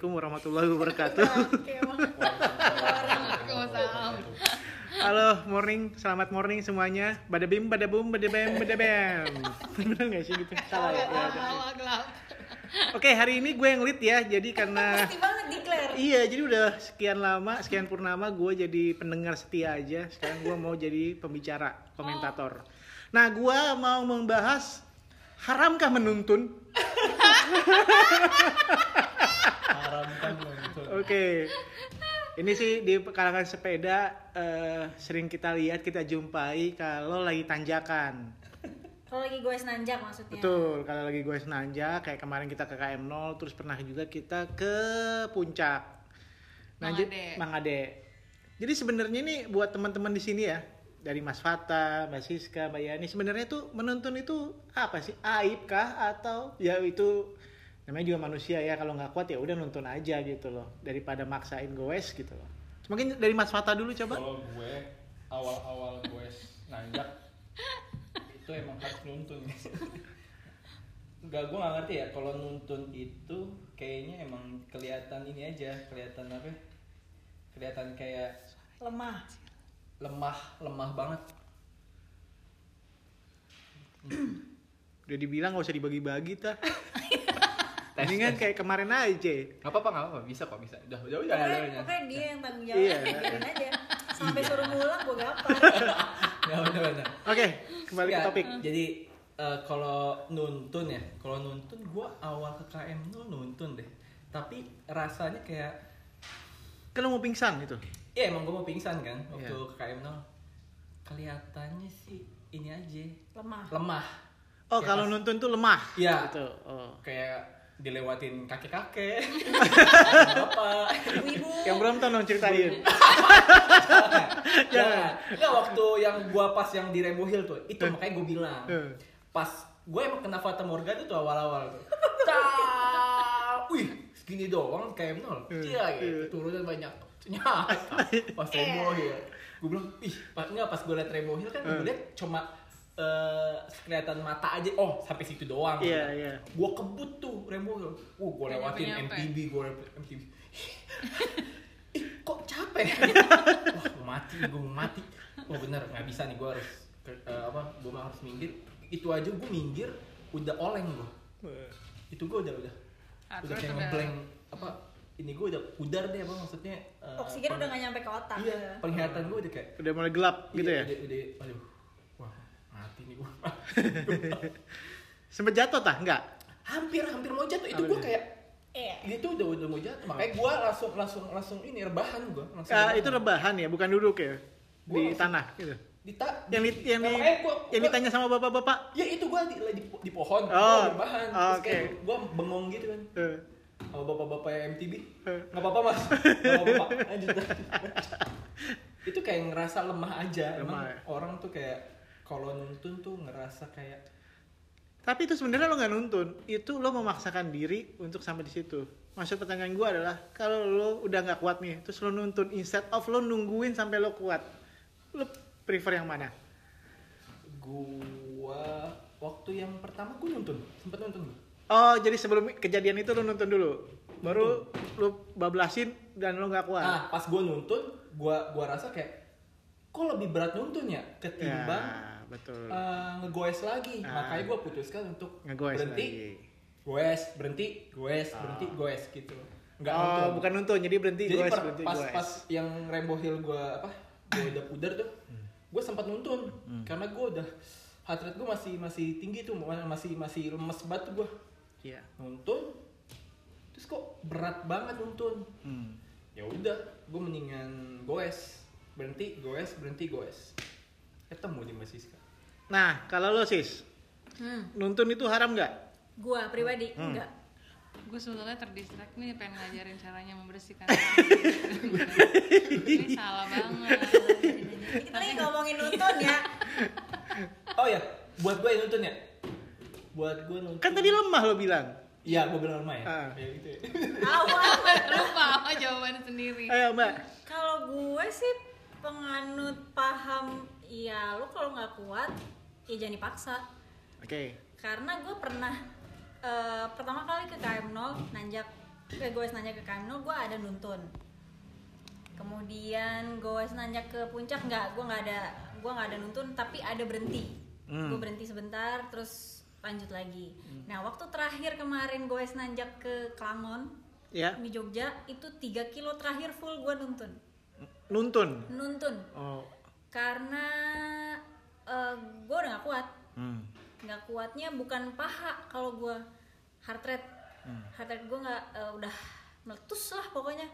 Assalamualaikum warahmatullahi wabarakatuh. Halo, morning, selamat morning semuanya. Badabim, badabum, badabem, badabem. Bener nggak sih gitu? Salah ya. ya, gelap. Oke, hari ini gue yang lead ya. Jadi karena. Iya, jadi udah sekian lama, sekian purnama gue jadi pendengar setia aja. Sekarang gue mau jadi pembicara, komentator. Nah, gue mau membahas haramkah menuntun? haramkan nonton Oke. Ini sih di kalangan sepeda eh, sering kita lihat, kita jumpai kalau lagi tanjakan. Kalau lagi gue nanjak maksudnya. Betul, kalau lagi gue senanja kayak kemarin kita ke KM 0 terus pernah juga kita ke puncak. Mang Ade. Mang Ade. Jadi sebenarnya ini buat teman-teman di sini ya, dari Mas Fata, Mbak Siska, Mbak Yani, sebenarnya tuh menuntun itu apa sih? Aib kah atau ya itu namanya juga manusia ya kalau nggak kuat ya udah nonton aja gitu loh daripada maksain goes gitu loh. Mungkin dari Mas Fata dulu coba. kalau gue awal-awal gue nanjak itu emang harus nuntun Enggak, gue gak ngerti ya kalau nuntun itu kayaknya emang kelihatan ini aja kelihatan apa kelihatan kayak Lemah. Lemah lemah banget Udah dibilang nggak usah dibagi-bagi tah. Mendingan kayak kemarin aja. nggak apa-apa nggak apa-apa bisa kok bisa udah udah udah Pokoknya, dia yang tanggung jawab. Iya. Aja. Sampai suruh ngulang gue gampang. Udah udah Oke, kembali ke topik. jadi eh, kalau nuntun ya kalau nuntun gue awal ke KM tuh nuntun deh tapi rasanya kayak Kan lo mau pingsan gitu. Ya emang gue mau pingsan kan waktu Iya. ke KM 0 kelihatannya sih ini aja Lemah. lemah Oh, Ya, kalau pas- nuntun tuh lemah. Iya. Gitu. Oh. kayak dilewatin kakek-kakek apa Ibu. Yang belum tahu dong ceritain. Jangan. Nggak waktu yang gua pas yang di Rainbow Hill tuh, itu makanya gua bilang. Pas gue emang kena Fata Morgana tuh awal-awal tuh. Segini doang kayak nol. Iya eh. gitu, turunan banyak. Ternyata pas Rainbow Hill. Gue bilang, ih, pas enggak pas gue liat Rainbow Hill kan gue liat cuma eh kelihatan mata aja. Oh, sampai situ doang. Iya, iya. Gua kebut tuh Rainbow Hill. Uh, gue Nggak lewatin nyampe-nyampe. MTB, gue lewatin MTB. Ih, kok capek? Wah, gue mati, gue mau mati. Oh bener, nggak bisa nih, gue harus eh, apa? Gue harus minggir. Itu aja gue minggir, udah oleng gue. Itu gue udah udah, udah rate kayak udah- ngeblank apa? Ini gue udah pudar deh apa maksudnya? eh, Oksigen udah gak nyampe ke otak. Iya, penglihatan gue udah kayak. Udah mulai gelap gitu iya, ya. Udah, udah, aduh, wah mati nih gue. Sempet jatuh tah? Enggak. hampir hampir mau jatuh. Itu gue kayak Iya. itu udah udah mau jatuh. Makanya gue langsung langsung langsung ini rebahan gue. Langsung Ah, itu rebahan ya, bukan duduk ya. Gua Di langsung- tanah gitu. Di ta- Yang di, yang, di, gua- yang gua- ditanya sama bapak-bapak. Ya itu gua di, di, di pohon, Oh, rebahan. Terus oke. kayak gua bengong gitu kan. Eh, Sama bapak-bapak yang MTB. eh. Nggak apa-apa mas. Nggak apa-apa. Lanjut. itu kayak ngerasa lemah aja. Emang Lemah ya. orang tuh kayak kalau nuntun tuh ngerasa kayak Tapi itu sebenarnya lo nggak nuntun, itu lo memaksakan diri untuk sampai di situ. Maksud pertanyaan gue adalah kalau lo udah nggak kuat nih, terus lo nuntun instead of lo nungguin sampai lo kuat, lo prefer yang mana? gua waktu yang pertama gua nuntun, sempet gua. Oh, jadi sebelum kejadian itu lo nuntun dulu, baru lo bablasin dan lo nggak kuat. Nah, pas gua nuntun, gua gua rasa kayak kok lebih berat nuntun ya ketimbang ya, betul. eh, ngegoes lagi. Ah. Makanya gua putuskan untuk Ngegoes berhenti, lagi. goes, berhenti, goes, berhenti, goes gitu. Enggak oh, nuntun. bukan nuntun, jadi berhenti Jadi goes, per- berhenti pas goes. pas yang Rainbow Hill gua apa? Gua udah pudar tuh. Hmm. Gua sempat nuntun karena gua udah heart rate gua masih masih tinggi tuh, masih masih lemes banget tuh gua. Iya. Nuntun terus kok berat banget nuntun. Hmm. Ya udah, gua mendingan goes. Berhenti, goes, berhenti, goes. Ketemu di Siska. Nah, kalau lo sis, Hmm. nuntun itu haram nggak? Gua pribadi Hmm. enggak. Gue sebetulnya terdistract nih pengen ngajarin caranya membersihkan. Ini salah banget. Kita lagi ngomongin nuntun ya. Oh ya, buat gue yang nuntun ya. Buat gue nuntun. Kan tadi lemah lo bilang. Iya, gue bilang lemah ya. Ah. Ya gitu ya. Awal. Lupa apa jawabannya sendiri. Ayo mbak. Kalau gue sih penganut paham ya lu kalau nggak kuat ya jangan dipaksa. Oke. Karena gue pernah eh, pertama kali ke KM 0 nanjak ke goes nanjak ke KM0 gue ada nuntun kemudian goes nanjak ke puncak nggak gue nggak ada gue nggak ada nuntun tapi ada berhenti Hmm. gue berhenti sebentar terus lanjut lagi nah waktu terakhir kemarin goes nanjak ke Klangon Ya, di Jogja itu 3 kilo terakhir full gue nuntun nuntun. nuntun Oh. karena gue udah gak kuat Hmm. nggak kuatnya bukan paha kalau gue heart rate Hmm. heart rate gue nggak eh, udah meletus lah pokoknya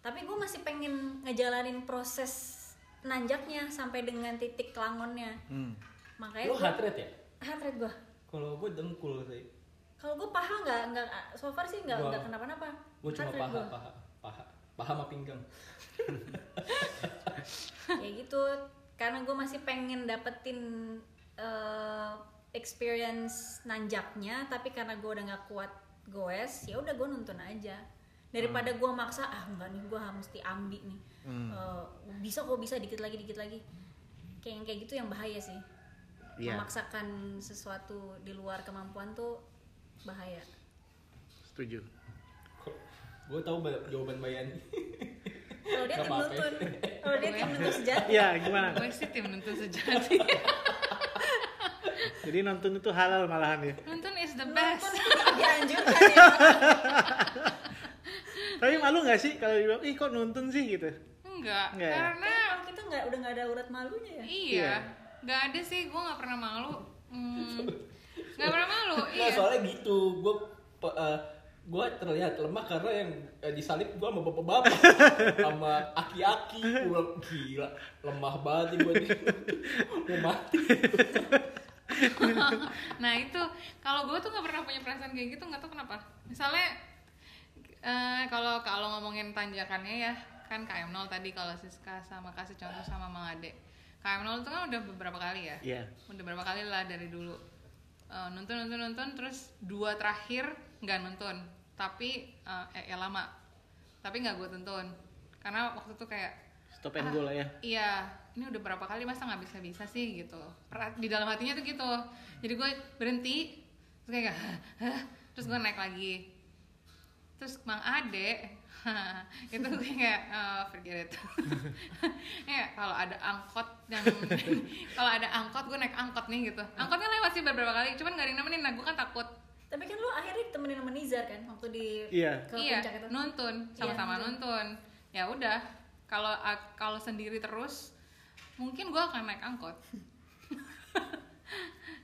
tapi gue masih pengen ngejalanin proses nanjaknya sampai dengan titik kelangonnya Hmm. makanya Lu gua- heart rate ya? heart rate gue Kalau gue dengkul sih. kalau gue paha nggak nggak so far sih nggak nggak kenapa-napa Gue cuma paha, gua. paha, paha, paha sama pinggang. ya gitu karena gue masih pengen dapetin eh, experience nanjaknya tapi karena gue udah nggak kuat goes ya udah gue nonton aja daripada gue maksa ah enggak nih gue mesti ambi nih Hmm. Eh, bisa kok bisa dikit lagi dikit lagi kayak yang kayak gitu yang bahaya sih Iya. memaksakan sesuatu di luar kemampuan tuh bahaya Setuju. Gue tahu ba- jawaban Bayani. kalau dia tim ya. nuntun kalau dia tim nuntun sejati Iya, gimana? gue sih tim nuntun sejati Jadi nonton itu halal malahan ya. nuntun is the best dianjurkan ya Tapi malu nggak sih kalau dibilang, ih kok nonton sih gitu? enggak Enggak ya? karena Karena kalau kita nggak udah nggak ada urat malunya ya. iya Iya. nggak ada sih gue nggak pernah malu Hmm, nggak pernah malu iya soalnya gitu. Gue gue terlihat lemah karena yang eh, disalip gue sama bapak-bapak sama aki-aki gue gila lemah banget gue mau mati nah itu kalau gue tuh nggak pernah punya perasaan kayak gitu nggak tahu kenapa misalnya eh, kalau kalau ngomongin tanjakannya ya kan KM0 tadi kalau Siska sama kasih contoh sama Mang Ade. KM0 itu kan udah beberapa kali ya? Iya. udah beberapa kali lah dari dulu. Eh, nonton nonton nonton terus dua terakhir nggak nonton tapi eh, eh, ya lama. Tapi nggak gue tonton karena waktu itu kayak Stop and go lah ya. iya ini udah berapa kali masa nggak bisa bisa sih gitu. Di dalam hatinya tuh gitu. Jadi gue berhenti terus kayak terus gue naik lagi terus mang ade itu gue kayak "Oh, forget it. Ya kalau ada angkot yang kalau ada angkot gue naik angkot nih gitu. Angkotnya lewat sih beberapa kali cuman gak ada yang nemenin. Nah gue kan takut. Tapi kan lu akhirnya ditemenin sama Nizar kan waktu di Iya. ke iya puncak itu. nonton sama-sama Iya, nonton ya udah kalau kalau sendiri terus mungkin gua akan naik angkot.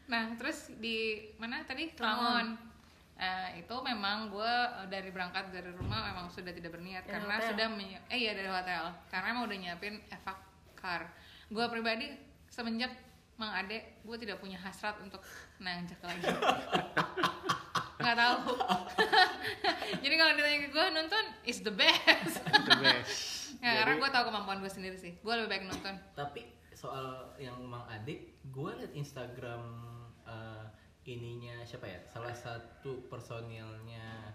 Nah terus di mana tadi? Klangon Eh, itu memang gue dari berangkat dari rumah memang sudah tidak berniat Dari karena hotel. sudah eh iya dari hotel. Karena emang udah nyiapin evac car. Gue pribadi semenjak Mang Ade gue tidak punya hasrat untuk nanjak lagi. Nggak tahu. Jadi kalau ditanya ke gue nonton is the best. The best. ya, karena gue tahu kemampuan gue sendiri sih. Gue lebih baik nonton tapi soal yang Mang Adik gue liat Instagram eh, ininya siapa ya? Salah satu personilnya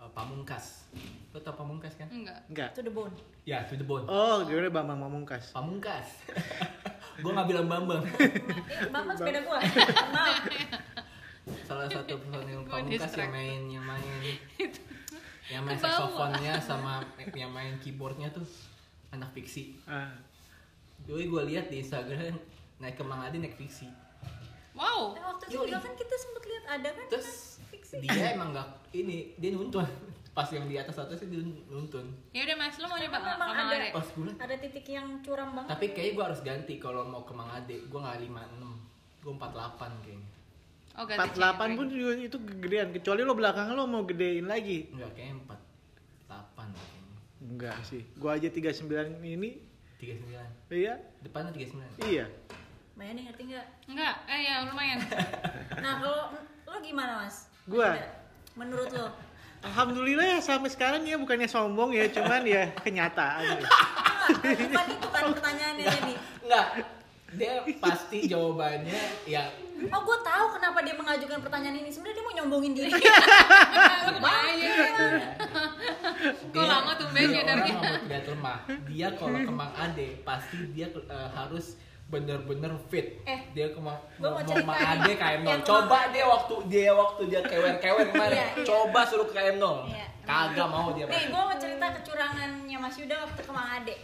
eh, Pamungkas. Lo tau Pamungkas kan? Enggak. Enggak. To the bone. ya to the bone. Oh, gimana Bambang Pamungkas? Pamungkas. Gue nggak bilang Bambang. Eh, Bambang sepeda gua. Maaf. salah satu personil Pamungkas yang main yang main. Yang main Kebawa. saksofonnya sama yang main keyboardnya tuh anak fiksi. Ah, Jadi gue lihat di Instagram naik ke Mang Adi naik fiksi waktu itu Yoi. juga kan kita sempet lihat ada kan terus fiksi. dia emang nggak ini dia nuntun pas yang di atas atasnya dia nuntun ya udah mas lo mau nyoba Memang nggak Mang ada. Ade? pas gue Ada titik yang curam banget. tapi kayaknya gue harus ganti kalau mau ke Mang Ade gue nggak 56 gue 48 kayaknya oh ganti 48 pun juga itu gedean. Kecuali lo belakang lo mau gedein lagi. enggak kayaknya 48 kayaknya Enggak sih. Gua aja 39 ini 39 iya. depannya 39 Iya. Mbak Yani ngerti nggak? enggak eh ya lumayan Nah kalau lo gimana mas? Gua? Menurut lo? Alhamdulillah ya sampai sekarang ya bukannya sombong ya, cuman ya kenyataan. ya. Bukan itu kan pertanyaannya tadi. enggak dia pasti jawabannya ya Oh gue tahu kenapa dia mengajukan pertanyaan ini. Sebenarnya dia mau nyombongin diri. lumayan kok lama tuh Ben dia orang nyadarnya nggak mau terlihat lemah dia kalau ke Mang Ade pasti dia eh, harus bener-bener fit Eh, dia ke Mang gua mau cerita. Ade KM 0 Yang coba dia waktu dia waktu dia kewer-kewer kemarin Iya, iya. coba suruh ke KM 0 Iya. Kagak mau dia. Nih, gue mau cerita kecurangannya Mas Yuda waktu ke Mang Ade.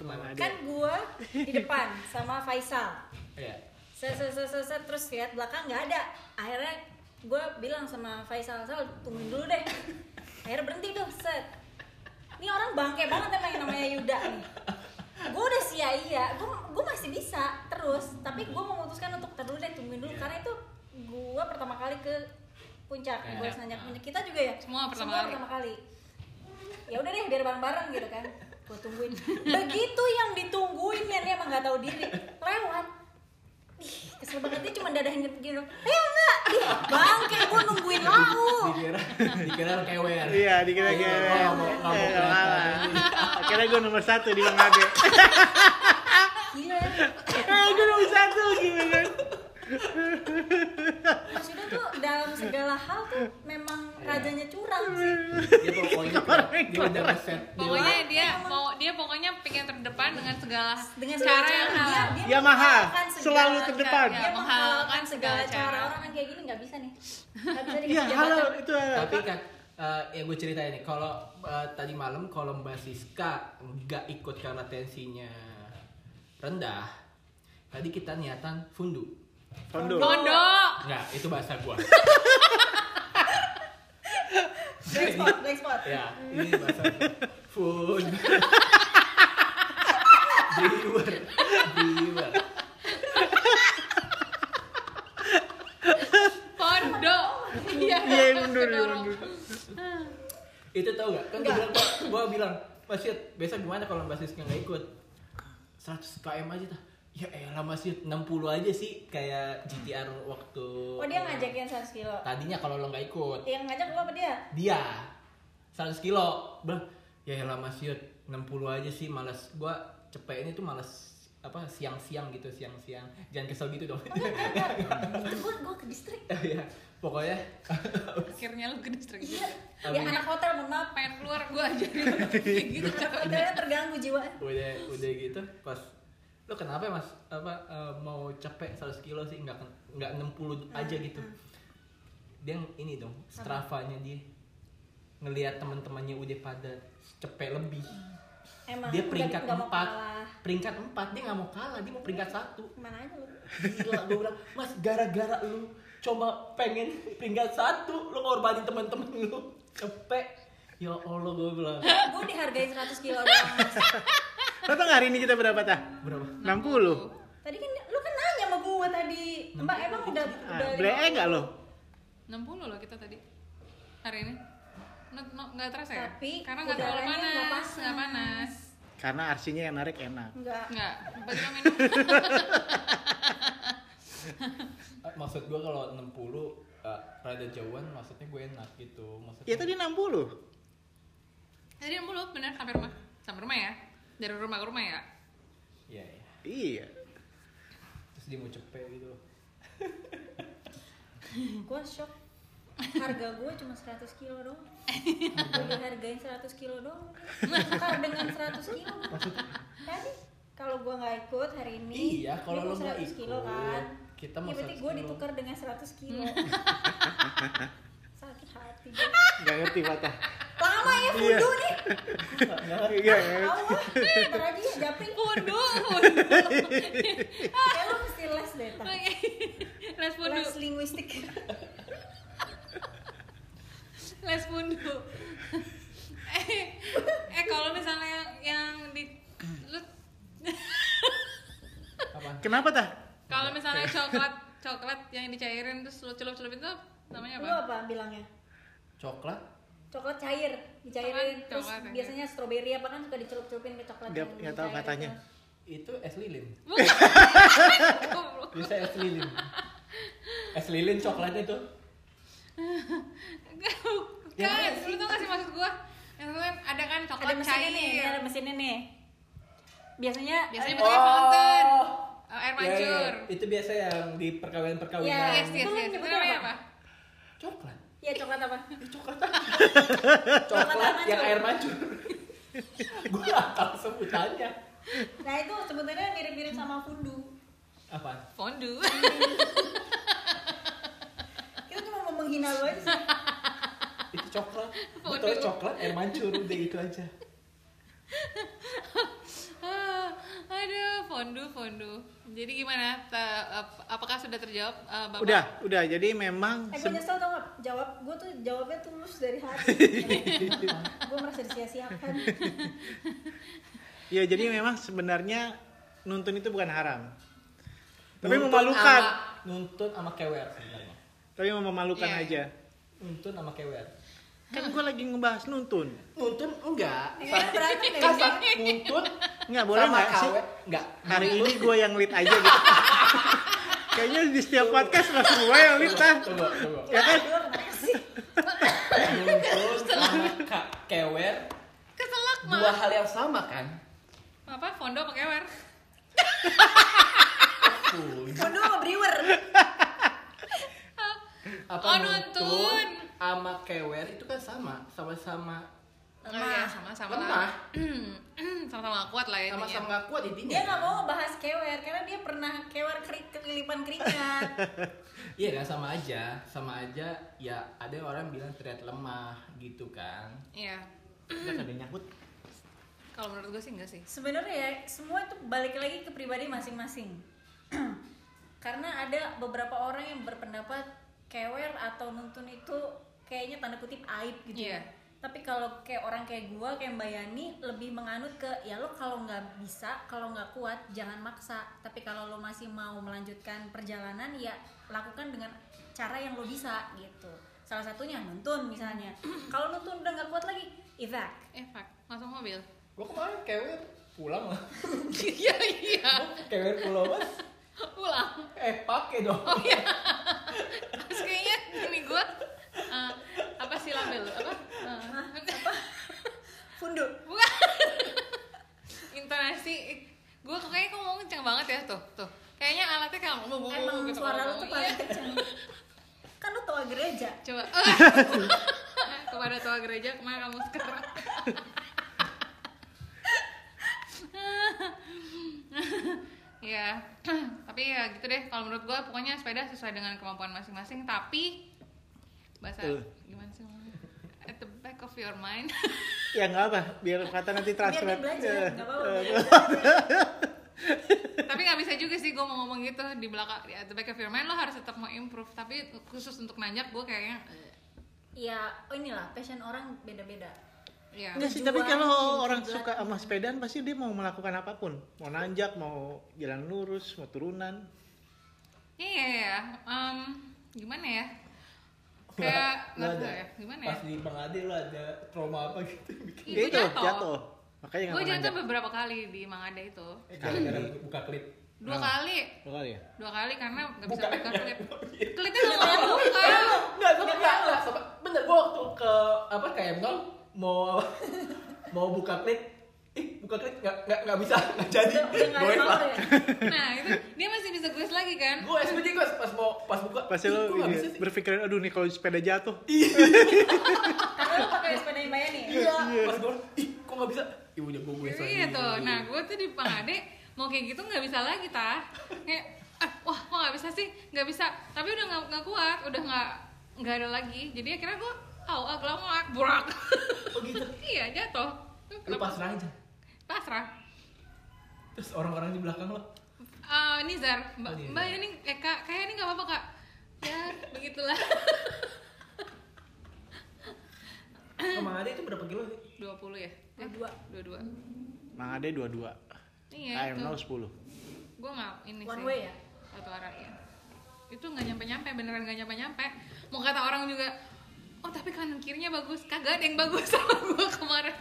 Teman ada. Kan gue di depan sama Faisal. Iya. Set, set, set, set, set, terus lihat belakang nggak ada. Akhirnya gue bilang sama Faisal, Sal tungguin dulu deh. Akhirnya berhenti tuh, set. Ini orang bangke banget emang yang namanya Yuda nih. Gue udah sia iya, gue gue masih bisa terus. Tapi gue memutuskan untuk dulu deh, tungguin dulu karena itu gue pertama kali ke puncak, Iya. gue nanjak puncak. Kita juga ya. Semua pertama Semua kali. pertama kali. Ya udah deh, biar bareng-bareng gitu kan. Gue tungguin. Begitu yang ditungguin ya, dia emang nggak tahu diri. Lewat. Ih, kesel banget dia cuma dadahin gitu. Ayo enggak. Ih, bangke gue nungguin lau. Dikira dikira kewer. Iya, dikira Iya, Eh, kalah. Akhirnya gue nomor satu di Bang Ade. Gila. Eh, gue nomor satu gimana? Mas Yuda tuh dalam segala hal tuh memang rajanya curang sih. Dia pokoknya dia udah ngeset. dia Pokoknya dia mau dia pokoknya pengen terdepan dengan segala Dengan cara yang halal. dia Yamaha, menghalalkan segala selalu terdepan. Dia Ya, menghalalkan segala segala cara. cara. Orang yang kayak gini nggak bisa nih. Iya, dikasih halal itu. Tapi kan eh, yang gue ceritain nih, kalau eh, tadi malam kalau Mbak Siska nggak ikut karena tensinya rendah, tadi kita niatan fundu. Fondo. Pondok. Nggak, itu bahasa gua. Black spot, black spot. ya, ini bahasa gua. Fun. Brewer. Brewer. Pondok. Iya. Iya, mundur, iya, mundur. Itu tau gak? Kan gue bilang, gua, gua bilang, Mas Yud, besok gimana kalau Mbak Siska nggak ikut? 100 km aja dah. Ya elah Mas Yud, 60 aja sih kayak GTR waktu Oh dia ngajakin 100 kilo. Tadinya kalau lo nggak ikut, Yang ngajak lo apa dia? dia 100 kilo. Bilang, ya elah Mas Yud, 60 aja sih malas. Gua cepet ini tuh malas apa siang-siang gitu siang-siang. Jangan kesel gitu dong. Itu gue gue ke distrik. ya pokoknya. Akhirnya lu ke distrik. Iya. Ya anak hotel mohon maaf. Pengen keluar gue ajarin kayak gitu. Hotelnya terganggu jiwa. udah udah gitu pas. Lo kenapa mas? Apa eh, mau capek 100 kilo sih? Nggak nggak 60 aja gitu. dia ng- ini dong strafanya dia. Ngelihat teman-temannya udah pada cepet lebih Emang dia peringkat mau empat kalah. peringkat empat dia nggak mau kalah dia mau peringkat satu Ke mana aja lu? gila gue bilang mas gara-gara lu coba pengen peringkat satu lu ngorbanin teman-teman lu cepet ya allah gue bilang Gue dihargain 100 kilo doang. Mas. Tau nggak hari ini kita berapa tah? berapa 60. Tadi kan lu kan nanya sama gue tadi. Mbak emang udah Ah, udah Bre enggak lo? 60 loh kita tadi. Hari ini. No, no, nggak terasa ya? Tapi Karena nggak terlalu panas, nggak panas. nggak panas. Karena arsinya yang narik enak. Enggak. Nggak. Berarti lo minum. Eh, maksud gue kalau 60 eh, rada jauhan maksudnya gue enak gitu maksudnya Ya tadi 60. Tadi 60 bener sampai rumah. Sampai rumah ya. Dari rumah ke rumah ya. iya iya Iya. terus dia mau cepet gitu Gue shock. Harga gue cuma 100 kilo doang. Gue dihargain 100 kilo doang. Tukar dengan 100 kilo. Tadi kalau gue nggak ikut hari ini, Iya, kalau lo mau nggak 100 kilo ikut, kan. kita Ya, mau berarti 100 gue ditukar dengan 100 kilo. Sakit hati gue. Gak ngerti patah. Lama ya Iya. fudu nih. Iya. Tahu ah. Ntar aja ya japri. Pundu. Kayak lo mesti les deh. Les pundu. Les linguistik. Les pundu. eh, eh kalau misalnya yang di lu apa Kenapa tah? kalau misalnya coklat coklat yang dicairin terus lu celup-celupin tuh namanya Lu apa? apa bilangnya? coklat Coklat cair, dicairin. Coklat- Terus coklat ya. biasanya stroberi apa kan suka dicelup-celupin ke coklat. Nggak- yang nggak tahu katanya. itu. itu es lilin bisa es lilin es lilin coklatnya tuh Kan, lu tau gak sih maksud gua? Yang kan ada kan Ada coklat mesinnya cair. nih, ini ada mesinnya nih. Biasanya Biasanya eh, bentuknya fountain. Oh, air Ya, ya, mancur. itu biasa yang di perkawinan Iya. perkawinan Yes, yes, Itu lu yes. Itu namanya apa? apa? coklat ya coklat apa? coklat Coklat air yang air mancur gue gak tahu sebutannya Nah itu sebenarnya mirip-mirip sama fundu. apa Fondue. Kita cuma mau menghina lu aja sih. itu coklat gue Bodoh. coklat air mancur udah gitu aja aduh, fondu, fondu. Jadi gimana? Apakah sudah terjawab, eh, Bapak? Udah, udah. Jadi memang Eh gue se- nyesel tau gak? Jawab, gue tuh jawabnya tulus dari hati Gue merasa disia-siakan ya jadi memang sebenarnya nuntun itu bukan haram. Tapi Nuntun memalukan. sama- nuntun sama kewer sebenarnya Tapi memalukan Iya. aja. nuntun sama kewer Kan gue lagi ngebahas nuntun. nuntun enggak kan sama nuntun Nggak boleh nggak sih? enggak Hari ini gue yang lead aja gitu. Kayaknya di setiap podcast langsung gue yang lead kan. coba coba Ya kan? Nuntun kewer Keselak, dua mah. hal yang sama kan Apa? Fondo apa kewer? Waduh sama brewer apa Oh, nuntun nuntun. Sama kewer itu kan sama sama-sama Oh, iya, sama-sama lemah. Sama-sama kuat lah ya sama-sama nggak kuat intinya Dia gak mau bahas kewer Karena dia pernah kewer keri- kelilipan keringat iya kan sama aja sama aja ya ada yang orang bilang terlihat lemah gitu kan Iya. Udah ada yang nyangkut. Kalau menurut gue sih enggak sih. sebenarnya ya semua itu balik lagi ke pribadi masing-masing karena ada beberapa orang yang berpendapat kewer atau nuntun itu kayaknya tanda kutip aib gitu Iya. ya tapi kalau kayak orang kayak gua kayak Mbak Yani lebih menganut ke ya lo kalau nggak bisa kalau nggak kuat jangan maksa tapi kalau lo masih mau melanjutkan perjalanan ya lakukan dengan cara yang lo bisa gitu salah satunya nuntun misalnya kalau nuntun udah nggak kuat lagi evac fuck. Masuk mobil. gua kemarin kewer pulang lah Iya, iya. kewer pulau mas Pulang. eh pakai dong Terus kayaknya gini gue eh, apa sih label apa Eh, apa fundu bukan intonasi gue kayaknya kok ngomong kenceng banget ya tuh tuh. Kayaknya alatnya kayak ngomong ngomong Emang gitu suara lu tuh paling Iya. kenceng. Kan lu tua gereja. coba. Kepada tua gereja ke mana kamu sekarang? Ya tapi ya gitu deh. Kalau menurut gue pokoknya sepeda sesuai dengan kemampuan masing-masing. Tapi bahasa gimana sih back of your mind Ya nggak apa, biar kata nanti Biar transfer. dia belajar, Ya. enggak apa-apa. Biar tapi nggak bisa juga sih gue mau ngomong gitu di belakang di at the back of your mind lo harus tetap mau improve tapi khusus untuk nanjak gue kayaknya eh, Ya, oh inilah passion orang beda-beda. ya Enggak sih, tapi kalau orang suka sama sepedaan pasti dia mau melakukan apa pun. Mau nanjak, mau jalan lurus, mau turunan. iya iya ya Em, gimana ya kayak nggak ada- ya gimana ya pas di Bang Ade lu ada trauma apa gitu bikin Ya itu, jatuh. jatuh. Makanya nggak gue jatuh beberapa kali di Mangada itu eh, gara-gara buka klip dua Ah. kali Dua kali ya? dua kali karena nggak bisa Buka. klip klipnya nggak mau buka enggak, enggak, sobat. Bener, gua waktu ke apa kayak mau mau buka klik, ih buka klik nggak nggak nggak bisa nggak jadi. Gue ya. nah itu dia masih bisa gue lagi kan gue SPJ gue pas mau pas buka. Pasti ih, lo sih? berpikiran, aduh nih kalau sepeda jatuh. Karena lu pakai sepeda yang bayar nih. Iya. Pas gue, ih kok nggak bisa? Ibu gue gue iya tuh nah gue tuh di Mangade mau kayak gitu nggak bisa lagi tah kayak ah, wah kok nggak bisa sih nggak bisa tapi udah nggak nggak kuat udah nggak nggak ada lagi jadi akhirnya gue oh agak lama burak Oh gitu. iya jatuh Lu pasrah aja. Pasrah Terus orang-orang di belakang lo, Eh, Nizar, Mbak, Oh, Nizar. Mbak ini eh kak, kayak ini nggak apa-apa kak. Ya, begitulah. ke Bang Ade itu berapa kilo sih? 20 ya? Eh, Dua. 22. Mang Ade dua-dua. Iya, Air itu. now 10. Gue nggak ini One sih. way ya? Satu arah ya. Itu nggak nyampe-nyampe, beneran nggak nyampe-nyampe. Mau kata orang juga, oh tapi kanan kirinya bagus. Kagak ada yang bagus sama gue kemarin.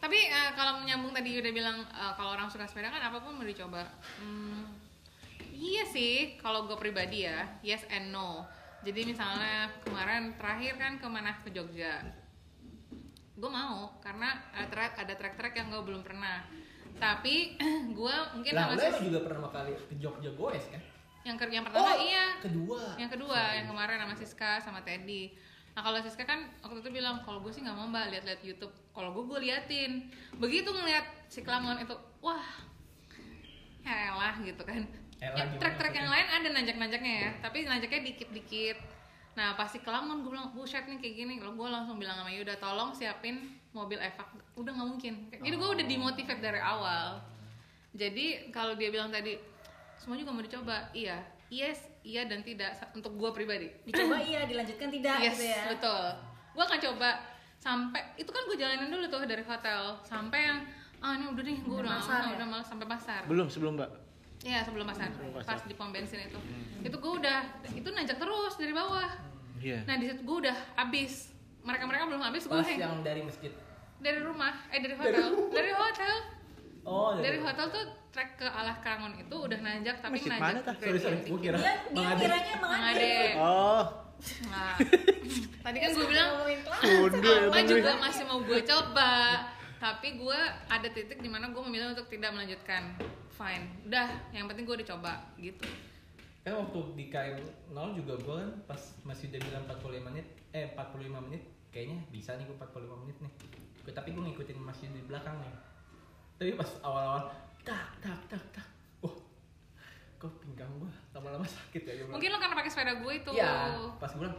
Tapi eh, kalau menyambung tadi udah bilang eh, kalau orang suka sepeda kan apa pun mau dicoba. Hmm, iya sih, kalau gue pribadi ya, yes and no. Jadi misalnya kemarin terakhir kan ke mana ke Jogja, gue mau karena ada track ada track-track yang gue belum pernah. Tapi gue mungkin Lah, emang juga pernah kali ke Jogja goes kan? yang ke yang pertama iya Kedua. yang kedua yang kemarin sama Siska sama Teddy nah kalau Siska kan waktu itu bilang kalau gue sih nggak mau mbak lihat-lihat YouTube. Kalau gue gue liatin. Begitu ngeliat si Klamon itu wah ya elah gitu kan. Elah Ya, trek-trek yang lain ada nanjak-nanjaknya ya tapi nanjaknya dikit-dikit. Nah pasti kelamun gue bilang buset nih kayak gini. Kalau gue langsung bilang sama Yuda tolong siapin mobil evak udah nggak mungkin. Jadi gue udah dimotivate dari awal. Jadi kalau dia bilang tadi semua juga mau dicoba. Iya. Yes iya dan tidak untuk gue pribadi dicoba iya dilanjutkan tidak yes gitu ya betul gue akan coba sampai itu kan gue jalanin dulu tuh dari hotel sampai yang ah ini udah nih gue udah pasar udah, ya? udah malas sampai pasar Belum sebelum mbak. Iya sebelum pasar, Sebelum pasar. pas di pom bensin itu, itu gue udah itu nanjak terus dari bawah. Iya. Nah di situ gue udah habis, mereka mereka belum habis, gue Pas yang dari masjid. dari rumah, eh dari hotel, dari hotel, Oh, dari hotel tuh trek ke Alah Kangon itu udah nanjak tapi Masjid nanjak mana tah? Sorry, sorry. Gue kira. dia dia kiranya Mang emang Ade. Oh, Nah, tadi kan gue bilang apa juga masih mau gue coba, tapi gue ada titik di mana gue memilih untuk tidak melanjutkan. Fine, udah, yang penting gue dicoba gitu. Kan waktu di KM 0 juga gue kan pas masih udah bilang 45 menit, eh 45 menit kayaknya bisa nih gue 45 menit nih. Tapi gue ngikutin masih di belakang nih. Tapi pas awal-awal tak tak tak tak. Wah, kok pinggang gue lama-lama sakit ya. gua. Mungkin lo karena pakai sepeda gue itu. Iya, pas gue bilang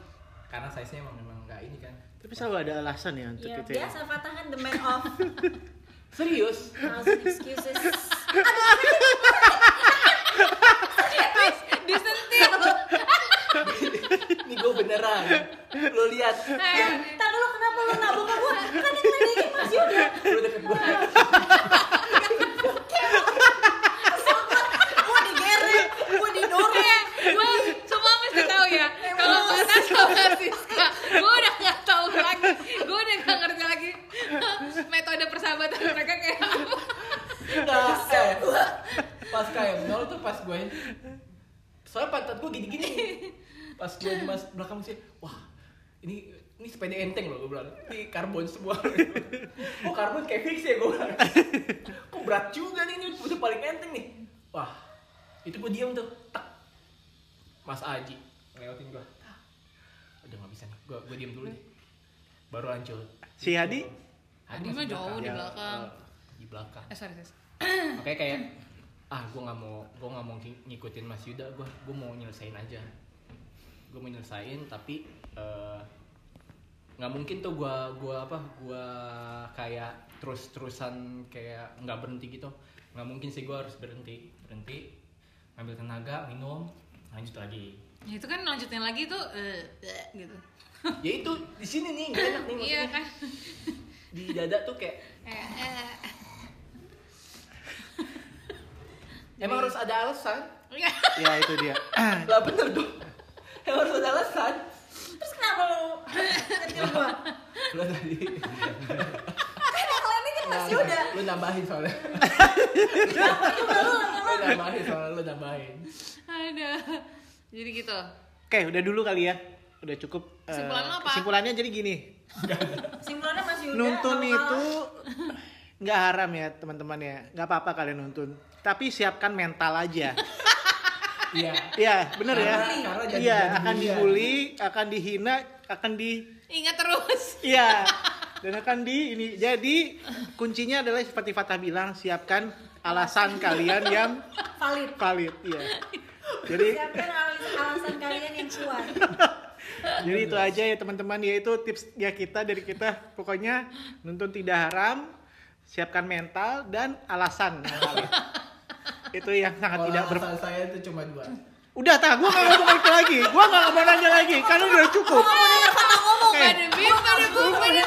karena size-nya emang memang nggak ini kan. Tapi selalu ada alasan ya untuk ya itu ya. biasa Fatah kan the man of Serius? thousand excuses Disentil. Ini gue beneran. Lo lihat. Eh, Ntar dulu kenapa lu nabok ke gua? Kan yang ngeledekin Mas Yuda Lo deket gue. Gua digeret, gua didorong gue semua mesti tahu ya kalau Fata sama Siska gue udah nggak tahu lagi gue udah nggak ngerti lagi metode persahabatan mereka kayak apa Nah, eh, pas KM 0 tuh pas gue soalnya pantat gue gini-gini. Pas gue di mas belakang sih wah ini ini sepeda enteng loh gue bilang. Ini karbon semua. Oh karbon kayak fix ya gue bilang? Kok berat juga nih ini udah paling enteng nih. Wah itu gue diam tuh tak mas Aji ngelewatin gue Tak. udah nggak bisa nih gue gue diam dulu nih baru lanjut Si Hadi? Hadi mah jauh di Ya, belakang. di belakang. Eh sorry sis Makanya kayak ah gue nggak mau gue nggak mau ng- ngikutin Mas Yuda gue gue mau nyelesain aja. Gue mau nyelesain tapi eh, nggak mungkin tuh gue gua apa gue kayak terus terusan kayak nggak berhenti gitu. Nggak mungkin sih gue harus berhenti. Berhenti ngambil tenaga minum lanjut lagi. Ya, itu kan lanjutin lagi tuh eh, eh, gitu. Ya itu di sini nih nggak enak nih iya kan? Di dada tuh kayak Eh, eh. Emang harus ada alasan Iya. Ya itu dia. lah bener dong emang harus ada alasan Terus kenapa lu gua? lo tadi Kan yang lainnya kan Mas Yuda lu nambahin soalnya Kenapa lu lu nambahin soalnya lu nambahin ada jadi gitu Oke, udah dulu kali ya. Udah cukup. eh, Kesimpulan lo apa? Kesimpulannya jadi gini. Simpulannya Mas Yuda Nuntun itu nggak haram ya teman-teman ya. Nggak apa-apa kalian nuntun. Tapi siapkan mental aja. iya Iya, bener ya. Iya, akan dibully, akan dihina, akan di ingat terus Iya. Dan akan di ini. Jadi kuncinya adalah seperti Fatah bilang, siapkan alasan kalian yang valid valid. Iya. Jadi Siapkan alas- alasan kalian yang kuat jadi itu aja ya teman-teman yaitu tips ya kita dari kita pokoknya nuntun tidak haram, siapkan mental dan alasan yang valid. Itu yang sangat kalau tidak ber saya itu cuma dua Udah tak, gua nggak mau balik lagi. Gua nggak mau nanya lagi, karena udah cukup. Mau denger Fatah ngomong Oke. pada bim pada